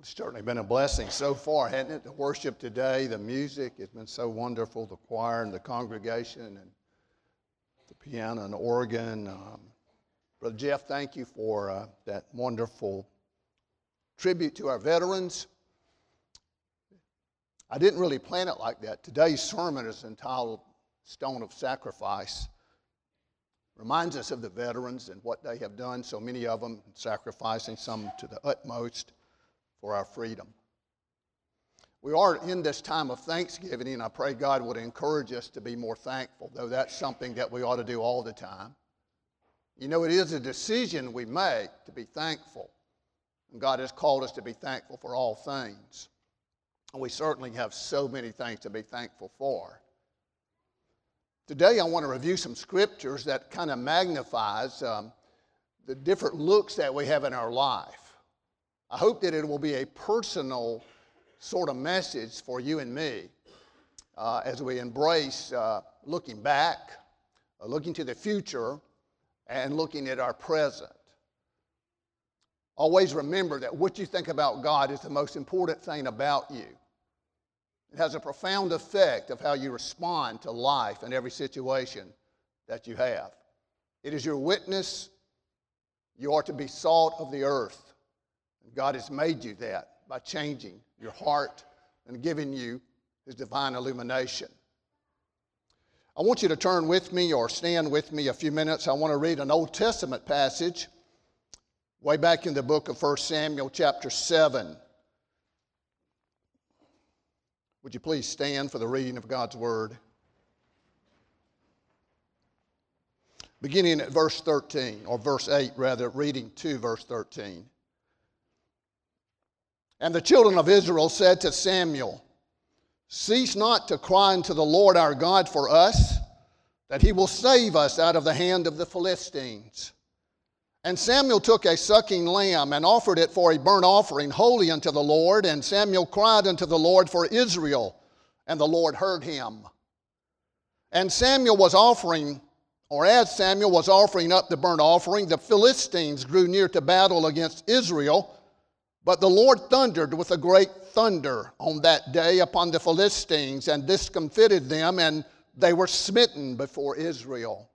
It's certainly been a blessing so far, hasn't it? The worship today, the music, it's been so wonderful, the choir and the congregation, and the piano and organ. Um, Brother Jeff, thank you for uh, that wonderful tribute to our veterans. I didn't really plan it like that. Today's sermon is entitled Stone of Sacrifice. Reminds us of the veterans and what they have done, so many of them sacrificing some to the utmost for our freedom. We are in this time of Thanksgiving, and I pray God would encourage us to be more thankful, though that's something that we ought to do all the time. You know, it is a decision we make to be thankful. And God has called us to be thankful for all things. And we certainly have so many things to be thankful for. Today, I want to review some scriptures that kind of magnifies um, the different looks that we have in our life. I hope that it will be a personal sort of message for you and me uh, as we embrace uh, looking back, uh, looking to the future, and looking at our present. Always remember that what you think about God is the most important thing about you. It has a profound effect of how you respond to life and every situation that you have. It is your witness. You are to be salt of the earth. God has made you that by changing your heart and giving you His divine illumination. I want you to turn with me or stand with me a few minutes. I want to read an Old Testament passage way back in the book of 1 Samuel, chapter 7. Would you please stand for the reading of God's Word? Beginning at verse 13, or verse 8, rather, reading to verse 13. And the children of Israel said to Samuel, Cease not to cry unto the Lord our God for us, that he will save us out of the hand of the Philistines. And Samuel took a sucking lamb and offered it for a burnt offering, holy unto the Lord. And Samuel cried unto the Lord for Israel, and the Lord heard him. And Samuel was offering, or as Samuel was offering up the burnt offering, the Philistines grew near to battle against Israel. But the Lord thundered with a great thunder on that day upon the Philistines and discomfited them, and they were smitten before Israel.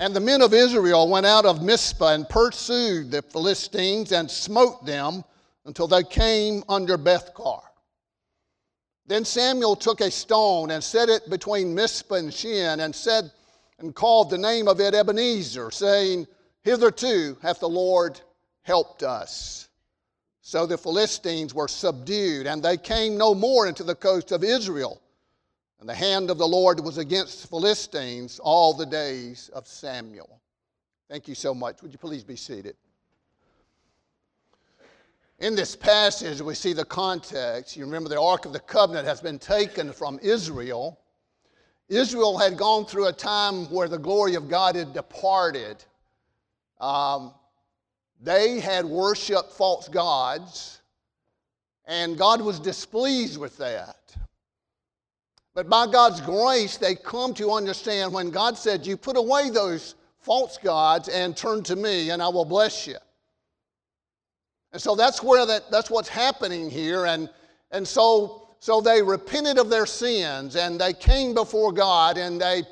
And the men of Israel went out of Mizpah and pursued the Philistines and smote them until they came under Bethcar. Then Samuel took a stone and set it between Mizpah and Shen and said and called the name of it Ebenezer, saying, Hitherto hath the Lord helped us. So the Philistines were subdued, and they came no more into the coast of Israel. And the hand of the Lord was against the Philistines all the days of Samuel. Thank you so much. Would you please be seated? In this passage, we see the context. You remember the Ark of the Covenant has been taken from Israel. Israel had gone through a time where the glory of God had departed. Um, they had worshiped false gods, and God was displeased with that. But by God's grace, they come to understand when God said, You put away those false gods and turn to me, and I will bless you. And so that's where that, that's what's happening here. And, and so, so they repented of their sins and they came before God and they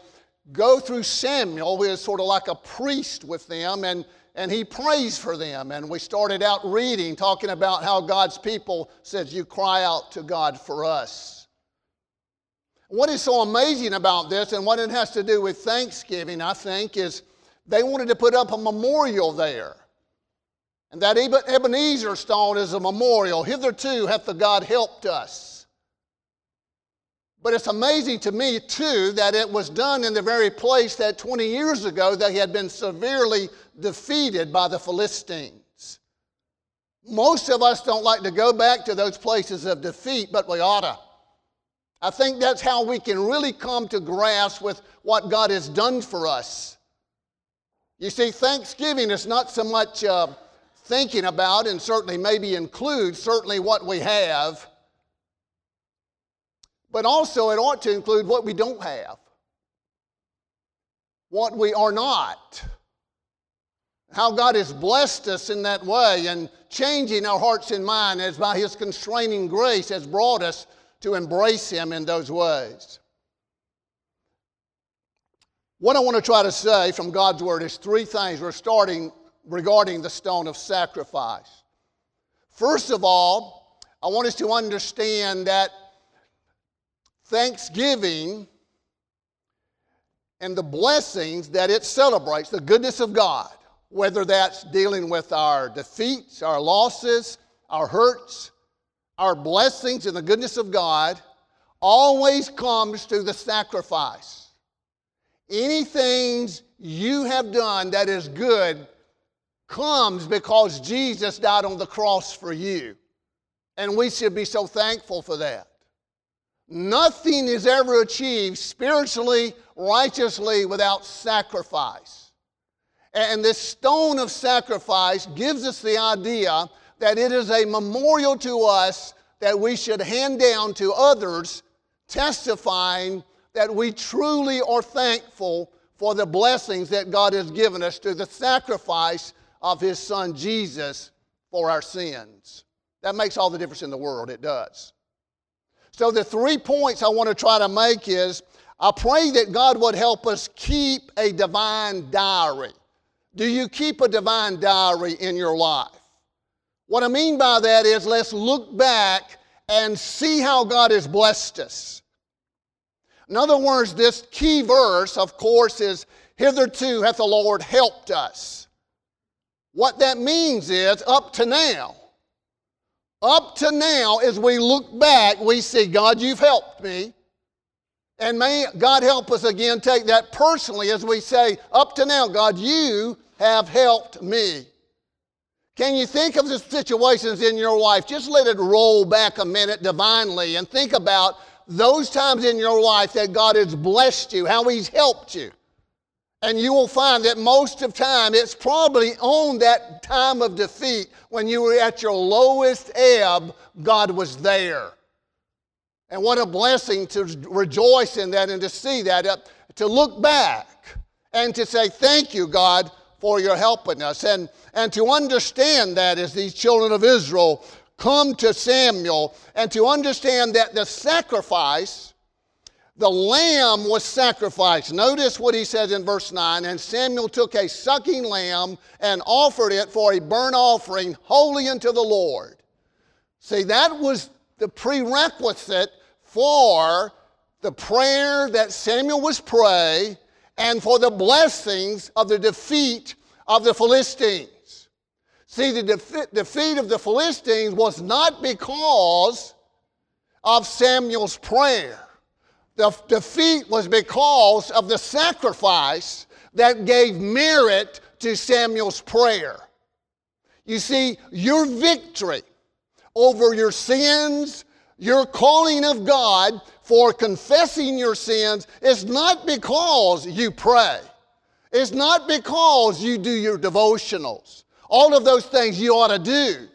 go through Samuel, who is sort of like a priest with them, and, and he prays for them. And we started out reading, talking about how God's people says, You cry out to God for us. What is so amazing about this and what it has to do with Thanksgiving, I think, is they wanted to put up a memorial there. And that Ebenezer stone is a memorial. Hitherto hath the God helped us. But it's amazing to me, too, that it was done in the very place that 20 years ago they had been severely defeated by the Philistines. Most of us don't like to go back to those places of defeat, but we ought to. I think that's how we can really come to grasp with what God has done for us. You see, Thanksgiving is not so much uh, thinking about, and certainly maybe includes certainly what we have, but also, it ought to include what we don't have, what we are not. How God has blessed us in that way and changing our hearts and minds as by His constraining grace has brought us to embrace Him in those ways. What I want to try to say from God's Word is three things. We're starting regarding the stone of sacrifice. First of all, I want us to understand that thanksgiving and the blessings that it celebrates, the goodness of God, whether that's dealing with our defeats, our losses, our hurts, our blessings, and the goodness of God, always comes through the sacrifice. Anything you have done that is good comes because Jesus died on the cross for you. And we should be so thankful for that. Nothing is ever achieved spiritually, righteously, without sacrifice. And this stone of sacrifice gives us the idea that it is a memorial to us that we should hand down to others, testifying that we truly are thankful for the blessings that God has given us through the sacrifice of his son Jesus for our sins. That makes all the difference in the world, it does. So, the three points I want to try to make is I pray that God would help us keep a divine diary. Do you keep a divine diary in your life? What I mean by that is let's look back and see how God has blessed us. In other words, this key verse, of course, is hitherto hath the Lord helped us. What that means is, up to now, up to now, as we look back, we see, God, you've helped me. And may God help us again take that personally as we say, up to now, God, you have helped me. Can you think of the situations in your life? Just let it roll back a minute divinely and think about those times in your life that God has blessed you, how He's helped you. And you will find that most of time it's probably on that time of defeat when you were at your lowest ebb, God was there. And what a blessing to rejoice in that and to see that, uh, to look back and to say, Thank you, God, for your helping us. And, and to understand that as these children of Israel come to Samuel and to understand that the sacrifice the lamb was sacrificed. Notice what he says in verse 9 And Samuel took a sucking lamb and offered it for a burnt offering holy unto the Lord. See, that was the prerequisite for the prayer that Samuel was pray and for the blessings of the defeat of the Philistines. See, the defeat of the Philistines was not because of Samuel's prayer. The defeat was because of the sacrifice that gave merit to Samuel's prayer. You see, your victory over your sins, your calling of God for confessing your sins is not because you pray. It's not because you do your devotionals. All of those things you ought to do.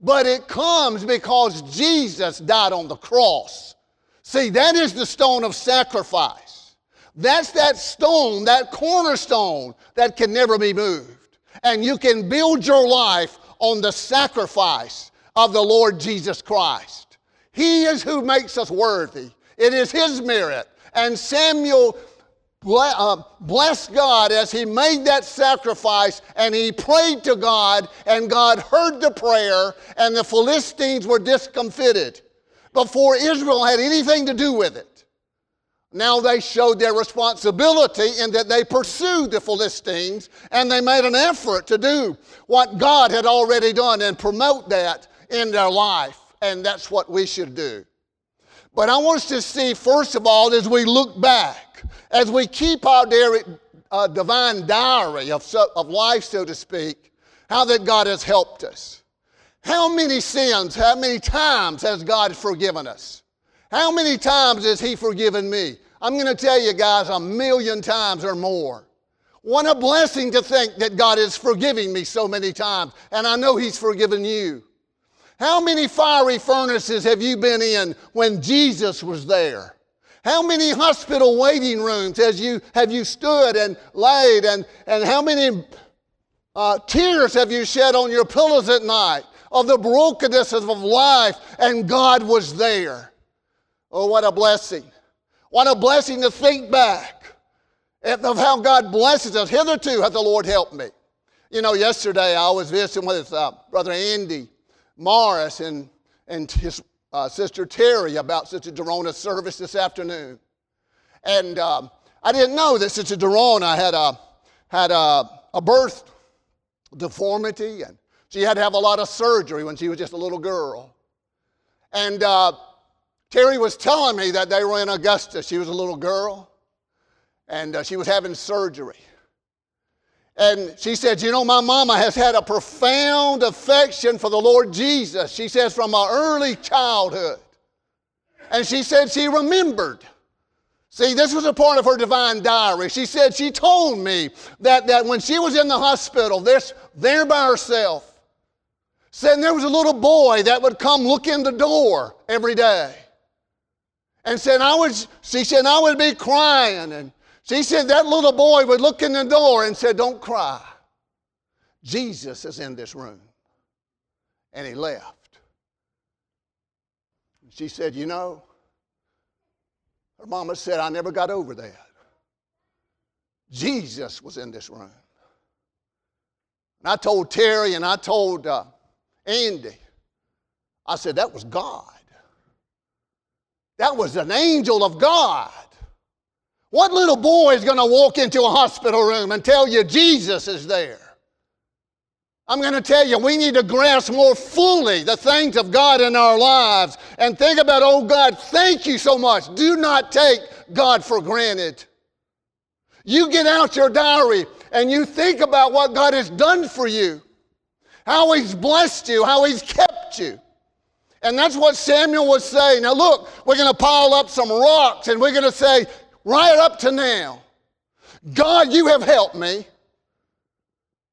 But it comes because Jesus died on the cross See, that is the stone of sacrifice. That's that stone, that cornerstone that can never be moved. And you can build your life on the sacrifice of the Lord Jesus Christ. He is who makes us worthy. It is His merit. And Samuel uh, blessed God as he made that sacrifice and he prayed to God, and God heard the prayer, and the Philistines were discomfited before Israel had anything to do with it. Now they showed their responsibility in that they pursued the Philistines and they made an effort to do what God had already done and promote that in their life. And that's what we should do. But I want us to see, first of all, as we look back, as we keep our uh, divine diary of, of life, so to speak, how that God has helped us. How many sins, how many times has God forgiven us? How many times has He forgiven me? I'm going to tell you guys a million times or more. What a blessing to think that God is forgiving me so many times, and I know He's forgiven you. How many fiery furnaces have you been in when Jesus was there? How many hospital waiting rooms has you, have you stood and laid, and, and how many Uh, tears have you shed on your pillows at night of the brokenness of life, and God was there. Oh, what a blessing. What a blessing to think back of how God blesses us. Hitherto hath the Lord helped me. You know, yesterday I was visiting with uh, Brother Andy Morris and, and his uh, Sister Terry about Sister Derona's service this afternoon. And um, I didn't know that Sister Derona had a, had a, a birth deformity and she had to have a lot of surgery when she was just a little girl. And uh, Terry was telling me that they were in Augusta. She was a little girl and uh, she was having surgery. And she said, You know, my mama has had a profound affection for the Lord Jesus. She says, from her early childhood. And she said she remembered. See, this was a part of her divine diary. She said she told me that, that when she was in the hospital, this, there by herself, said there was a little boy that would come look in the door every day. And said I was, she said I would be crying and she said that little boy would look in the door and said, Don't cry. Jesus is in this room. And he left. She said, You know, her mama said, I never got over that. Jesus was in this room. And I told Terry and I told uh, Andy, I said, That was God. That was an angel of God. What little boy is going to walk into a hospital room and tell you Jesus is there? I'm going to tell you, we need to grasp more fully the things of God in our lives and think about, oh God, thank you so much. Do not take God for granted. You get out your diary and you think about what God has done for you, how He's blessed you, how He's kept you. And that's what Samuel was saying. Now, look, we're going to pile up some rocks and we're going to say, right up to now, God, you have helped me.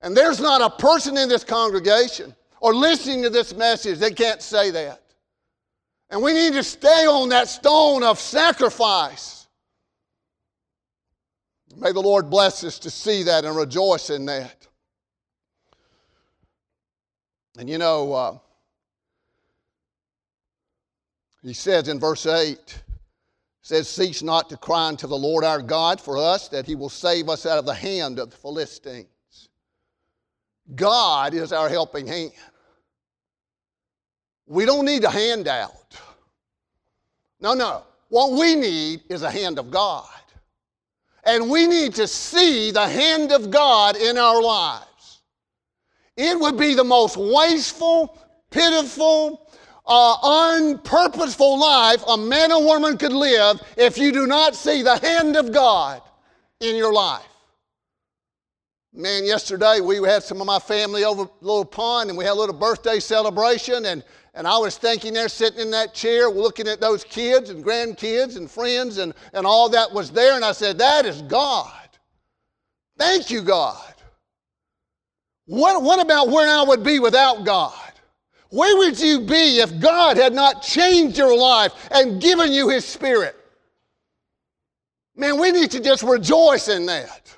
And there's not a person in this congregation or listening to this message that can't say that. And we need to stay on that stone of sacrifice. May the Lord bless us to see that and rejoice in that. And you know, uh, he says in verse 8, says, Cease not to cry unto the Lord our God for us, that he will save us out of the hand of the Philistines. God is our helping hand. We don't need a handout. No, no. What we need is a hand of God. And we need to see the hand of God in our lives. It would be the most wasteful, pitiful, uh, unpurposeful life a man or woman could live if you do not see the hand of God in your life. Man, yesterday we had some of my family over Little Pond and we had a little birthday celebration and, and I was thinking there sitting in that chair looking at those kids and grandkids and friends and, and all that was there and I said, that is God. Thank you, God. What, what about where I would be without God? Where would you be if God had not changed your life and given you His Spirit? Man, we need to just rejoice in that.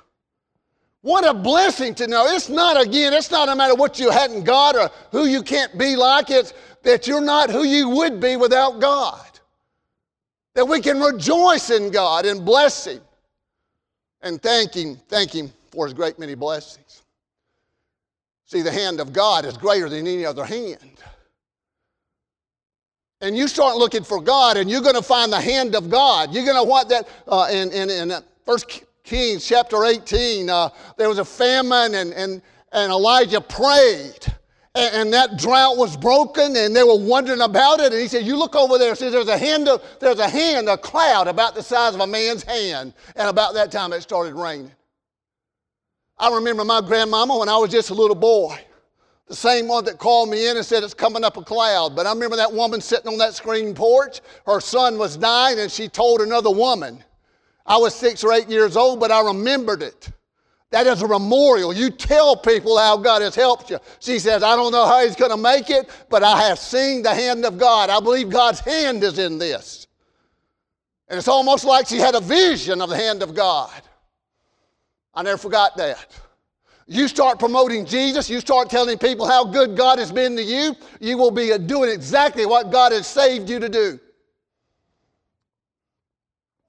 What a blessing to know. It's not, again, it's not a matter what you hadn't got or who you can't be like. It's that you're not who you would be without God. That we can rejoice in God and bless Him and thank Him, thank Him for His great many blessings. See, the hand of God is greater than any other hand. And you start looking for God, and you're going to find the hand of God. You're going to want that uh, in, in, in uh, First Kings chapter 18. Uh, there was a famine, and, and, and Elijah prayed. And, and, that drought was broken, and they were wondering about it. And he said, "You look over there. See, there's a hand. Of, there's a hand, a cloud about the size of a man's hand." And about that time, it started raining. I remember my grandmama when I was just a little boy. The same one that called me in and said it's coming up a cloud. But I remember that woman sitting on that screen porch. Her son was dying, and she told another woman. I was six or eight years old, but I remembered it. That is a memorial. You tell people how God has helped you. She says, I don't know how he's going to make it, but I have seen the hand of God. I believe God's hand is in this. And it's almost like she had a vision of the hand of God. I never forgot that. You start promoting Jesus, you start telling people how good God has been to you, you will be doing exactly what God has saved you to do.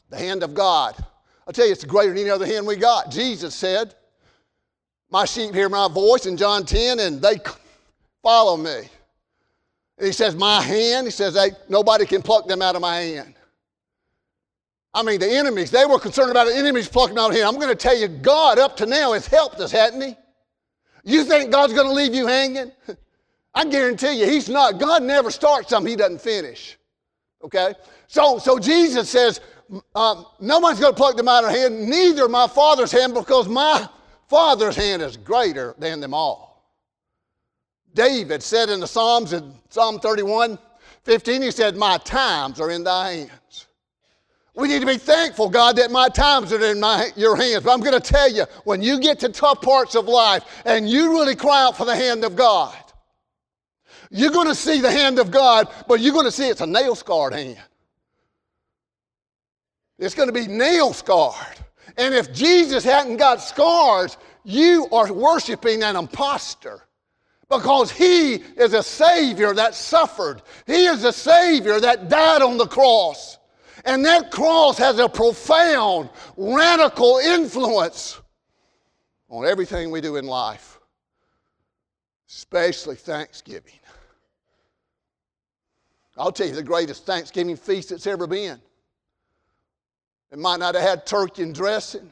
The hand of God. I tell you, it's greater than any other hand we got. Jesus said, My sheep hear my voice in John 10, and they follow me. And he says, My hand, he says, hey, nobody can pluck them out of my hand. I mean, the enemies, they were concerned about the enemies plucking out hand. I'm going to tell you, God up to now has helped us, hasn't he? You think God's going to leave you hanging? I guarantee you, He's not. God never starts something He doesn't finish. Okay? So, so Jesus says, um, no one's going to pluck them out of hand, neither my Father's hand, because my Father's hand is greater than them all. David said in the Psalms, in Psalm 31, 15, he said, My times are in thy hands. We need to be thankful, God, that my times are in my, your hands. But I'm going to tell you, when you get to tough parts of life and you really cry out for the hand of God, you're going to see the hand of God, but you're going to see it's a nail scarred hand. It's going to be nail scarred. And if Jesus hadn't got scars, you are worshiping an impostor because he is a Savior that suffered. He is a Savior that died on the cross. And that cross has a profound, radical influence on everything we do in life, especially Thanksgiving. I'll tell you the greatest Thanksgiving feast that's ever been. It might not have had turkey and dressing,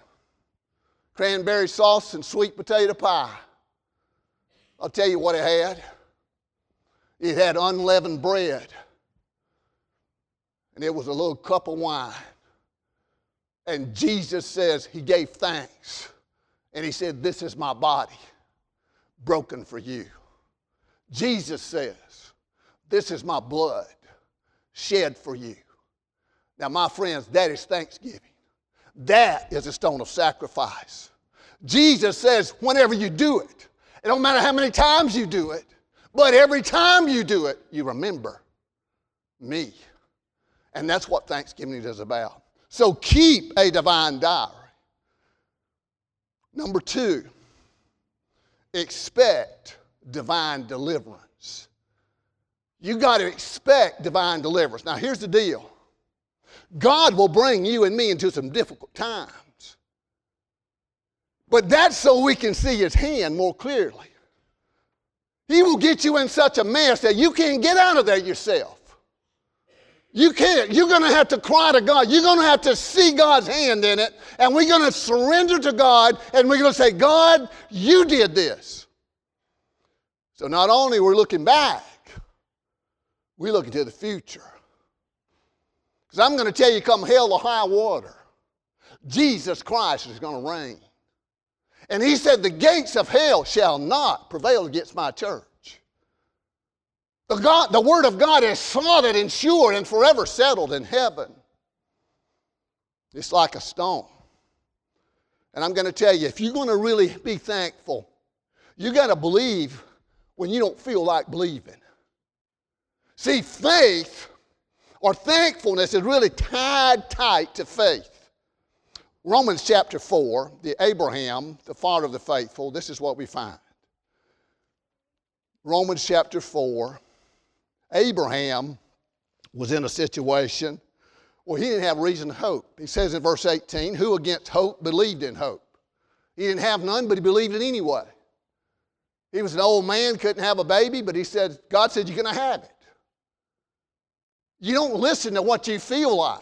cranberry sauce, and sweet potato pie. I'll tell you what it had. It had unleavened bread, and it was a little cup of wine. And Jesus says he gave thanks, and he said, This is my body broken for you. Jesus says, This is my blood shed for you. Now, my friends, that is thanksgiving. That is a stone of sacrifice. Jesus says, whenever you do it, it don't matter how many times you do it, but every time you do it, you remember me. And that's what Thanksgiving is about. So keep a divine diary. Number two, expect divine deliverance. You got to expect divine deliverance. Now, here's the deal God will bring you and me into some difficult times. But that's so we can see his hand more clearly. He will get you in such a mess that you can't get out of there yourself. You can't. You're going to have to cry to God. You're going to have to see God's hand in it. And we're going to surrender to God and we're going to say, God, you did this. So not only we're looking back, we're looking to the future. Because I'm going to tell you, come hell or high water, Jesus Christ is going to reign. And he said, The gates of hell shall not prevail against my church. The, God, the word of God is solid and sure and forever settled in heaven. It's like a stone. And I'm going to tell you, if you're going to really be thankful, you got to believe when you don't feel like believing. See, faith or thankfulness is really tied tight to faith. Romans chapter 4, the Abraham, the father of the faithful, this is what we find. Romans chapter 4, Abraham was in a situation where he didn't have reason to hope. He says in verse 18, Who against hope believed in hope? He didn't have none, but he believed it anyway. He was an old man, couldn't have a baby, but he said, God said, You're going to have it. You don't listen to what you feel like.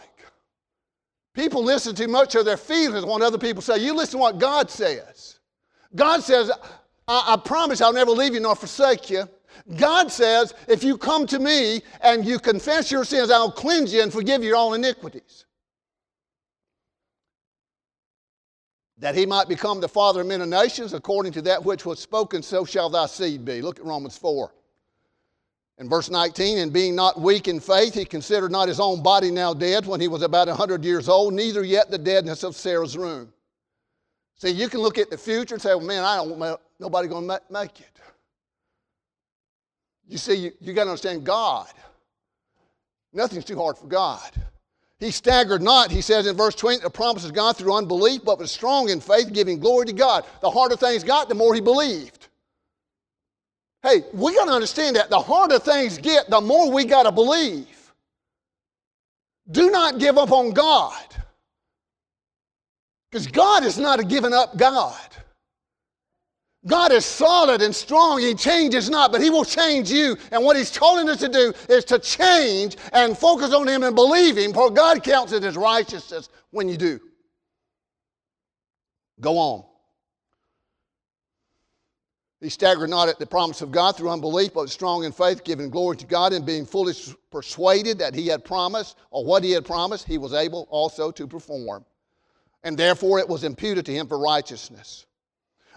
People listen too much of their feelings when other people say. You listen to what God says. God says, I, I promise I'll never leave you nor forsake you. God says, if you come to me and you confess your sins, I'll cleanse you and forgive you all iniquities. That he might become the father of many nations, according to that which was spoken, so shall thy seed be. Look at Romans 4. In verse 19, and being not weak in faith, he considered not his own body now dead when he was about a 100 years old, neither yet the deadness of Sarah's room. See, you can look at the future and say, well, man, I don't want nobody going to make it. You see, you, you got to understand God. Nothing's too hard for God. He staggered not, he says in verse 20, the promise of God through unbelief, but was strong in faith, giving glory to God. The harder things got, the more he believed. Hey, we got to understand that. The harder things get, the more we got to believe. Do not give up on God. Because God is not a giving up God. God is solid and strong. He changes not, but He will change you. And what He's calling us to do is to change and focus on Him and believe Him, for God counts it as righteousness when you do. Go on. He staggered not at the promise of God through unbelief, but strong in faith, giving glory to God and being fully persuaded that He had promised, or what He had promised, He was able also to perform. And therefore it was imputed to Him for righteousness.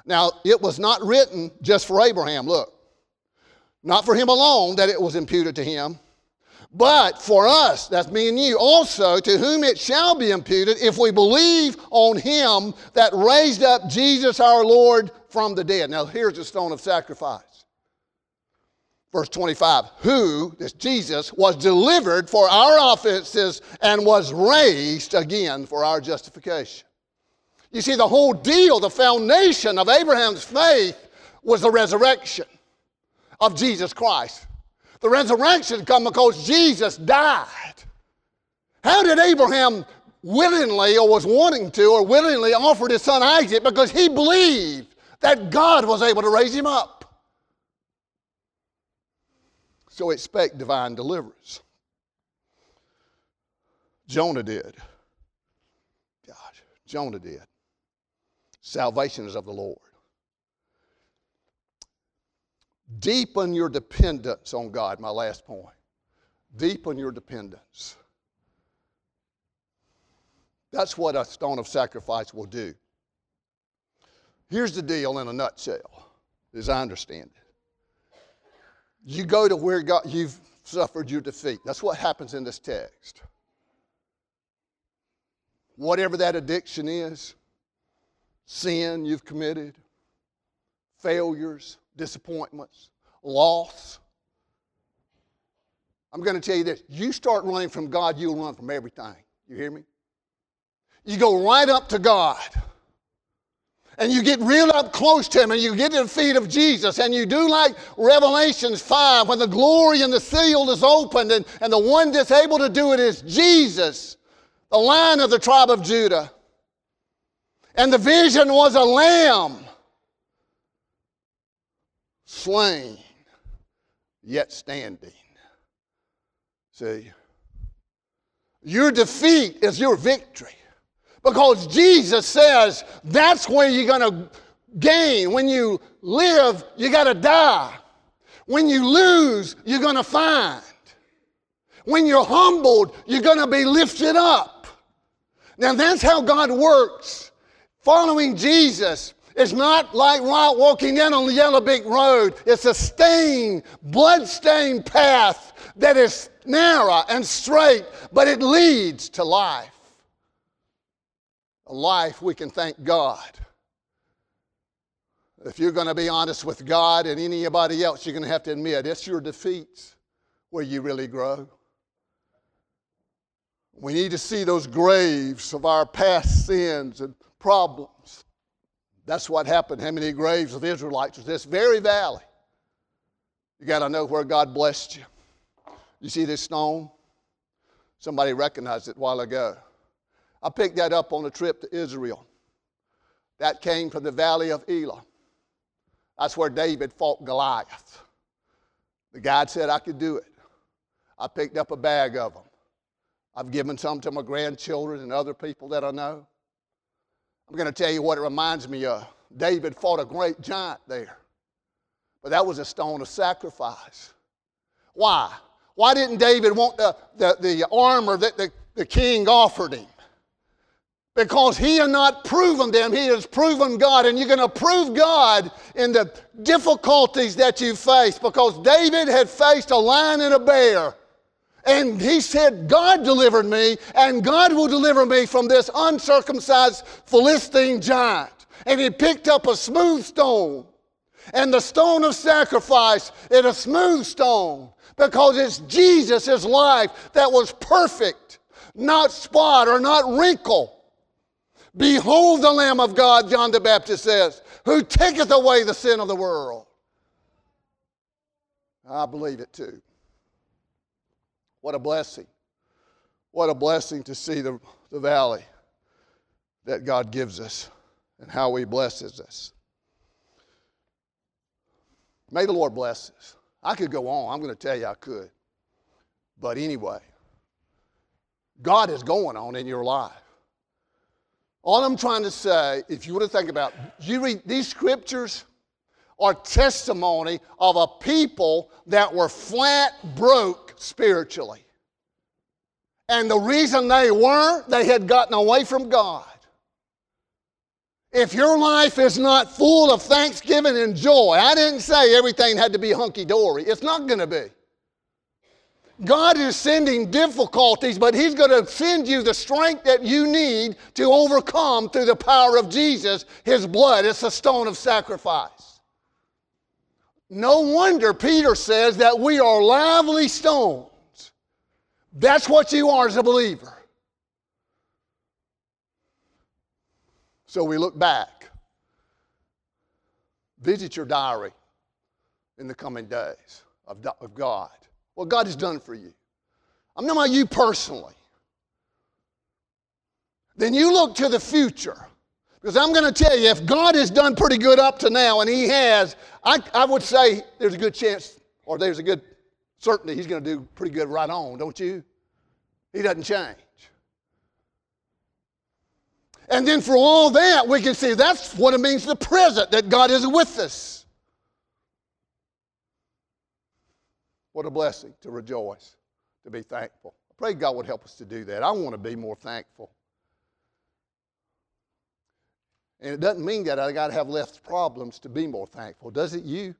Now, it was not written just for Abraham, look. Not for him alone that it was imputed to him, but for us, that's me and you, also to whom it shall be imputed if we believe on him that raised up Jesus our Lord from the dead. Now, here's the stone of sacrifice. Verse 25, who, this Jesus, was delivered for our offenses and was raised again for our justification. You see, the whole deal, the foundation of Abraham's faith was the resurrection of Jesus Christ. The resurrection come because Jesus died. How did Abraham willingly or was wanting to or willingly offered his son Isaac? Because he believed that God was able to raise him up. So expect divine deliverance. Jonah did. Gosh, Jonah did. Salvation is of the Lord. Deepen your dependence on God, my last point. Deepen your dependence. That's what a stone of sacrifice will do. Here's the deal in a nutshell, as I understand it. You go to where God, you've suffered your defeat. That's what happens in this text. Whatever that addiction is, sin you've committed, failures, disappointments, loss. I'm going to tell you this you start running from God, you'll run from everything. You hear me? You go right up to God. And you get real up close to him and you get to the feet of Jesus and you do like Revelations 5 when the glory and the seal is opened and, and the one that's able to do it is Jesus, the lion of the tribe of Judah. And the vision was a lamb slain, yet standing. See? Your defeat is your victory. Because Jesus says that's where you're going to gain. When you live, you got to die. When you lose, you're going to find. When you're humbled, you're going to be lifted up. Now, that's how God works. Following Jesus is not like walking in on the yellow brick road. It's a stained, blood-stained path that is narrow and straight, but it leads to life. A life we can thank God. If you're going to be honest with God and anybody else, you're going to have to admit it's your defeats where you really grow. We need to see those graves of our past sins and problems. That's what happened. How many graves of Israelites was this very valley? You got to know where God blessed you. You see this stone? Somebody recognized it a while ago. I picked that up on a trip to Israel. That came from the valley of Elah. That's where David fought Goliath. The guide said I could do it. I picked up a bag of them. I've given some to my grandchildren and other people that I know. I'm going to tell you what it reminds me of. David fought a great giant there, but that was a stone of sacrifice. Why? Why didn't David want the, the, the armor that the, the king offered him? Because he had not proven them, he has proven God. And you're going to prove God in the difficulties that you face. Because David had faced a lion and a bear. And he said, God delivered me, and God will deliver me from this uncircumcised Philistine giant. And he picked up a smooth stone. And the stone of sacrifice is a smooth stone because it's Jesus' life that was perfect not spot or not wrinkle. Behold the Lamb of God, John the Baptist says, who taketh away the sin of the world. I believe it too. What a blessing. What a blessing to see the, the valley that God gives us and how He blesses us. May the Lord bless us. I could go on. I'm going to tell you I could. But anyway, God is going on in your life. All I'm trying to say, if you want to think about, you read these scriptures are testimony of a people that were flat broke spiritually. And the reason they weren't, they had gotten away from God. If your life is not full of thanksgiving and joy, I didn't say everything had to be hunky dory. It's not going to be. God is sending difficulties, but He's going to send you the strength that you need to overcome through the power of Jesus, His blood. It's a stone of sacrifice. No wonder Peter says that we are lively stones. That's what you are as a believer. So we look back. Visit your diary in the coming days of, of God. What God has done for you. I'm not about you personally. Then you look to the future. Because I'm going to tell you, if God has done pretty good up to now, and He has, I, I would say there's a good chance, or there's a good certainty He's going to do pretty good right on, don't you? He doesn't change. And then for all that, we can see that's what it means the present, that God is with us. What a blessing to rejoice, to be thankful. I pray God would help us to do that. I want to be more thankful. And it doesn't mean that I got to have less problems to be more thankful, does it you?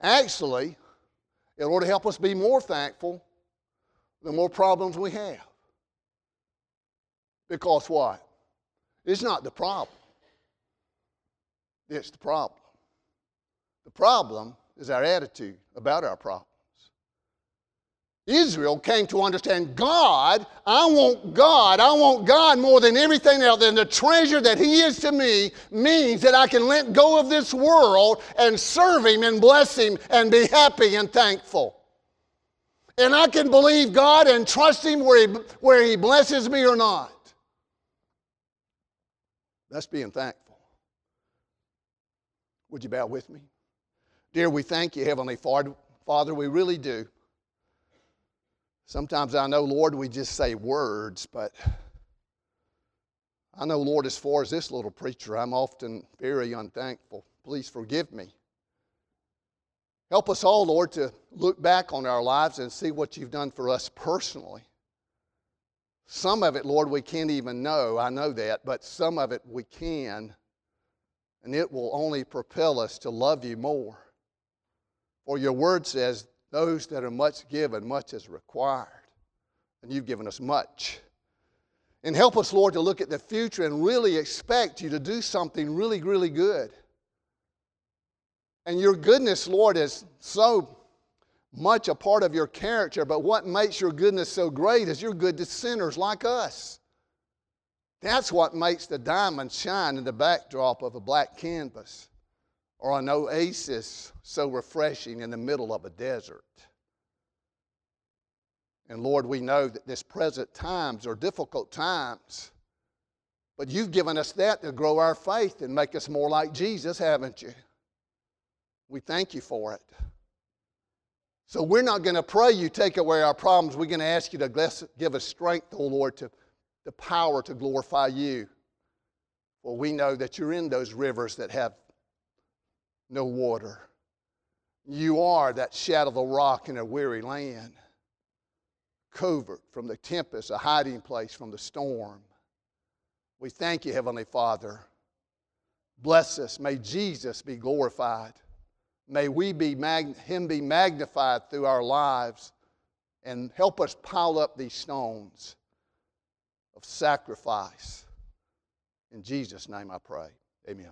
Actually, in order to help us be more thankful, the more problems we have. Because what? It's not the problem. It's the problem. The problem is our attitude about our problems. Israel came to understand God. I want God. I want God more than everything else. And the treasure that He is to me means that I can let go of this world and serve Him and bless Him and be happy and thankful. And I can believe God and trust Him where He, where he blesses me or not. That's being thankful. Would you bow with me? Dear, we thank you, Heavenly Father. We really do. Sometimes I know, Lord, we just say words, but I know, Lord, as far as this little preacher, I'm often very unthankful. Please forgive me. Help us all, Lord, to look back on our lives and see what you've done for us personally. Some of it, Lord, we can't even know. I know that, but some of it we can. And it will only propel us to love you more. For your word says, those that are much given, much is required. And you've given us much. And help us, Lord, to look at the future and really expect you to do something really, really good. And your goodness, Lord, is so much a part of your character, but what makes your goodness so great is you're good to sinners like us. That's what makes the diamond shine in the backdrop of a black canvas or an oasis so refreshing in the middle of a desert. And Lord, we know that this present times are difficult times, but you've given us that to grow our faith and make us more like Jesus, haven't you? We thank you for it. So we're not going to pray you take away our problems. We're going to ask you to give us strength, O oh Lord, to the power to glorify you. Well, we know that you're in those rivers that have no water. You are that shadow of a rock in a weary land, covert from the tempest, a hiding place from the storm. We thank you, Heavenly Father. Bless us. May Jesus be glorified. May we be mag- him be magnified through our lives and help us pile up these stones of sacrifice. In Jesus' name I pray. Amen.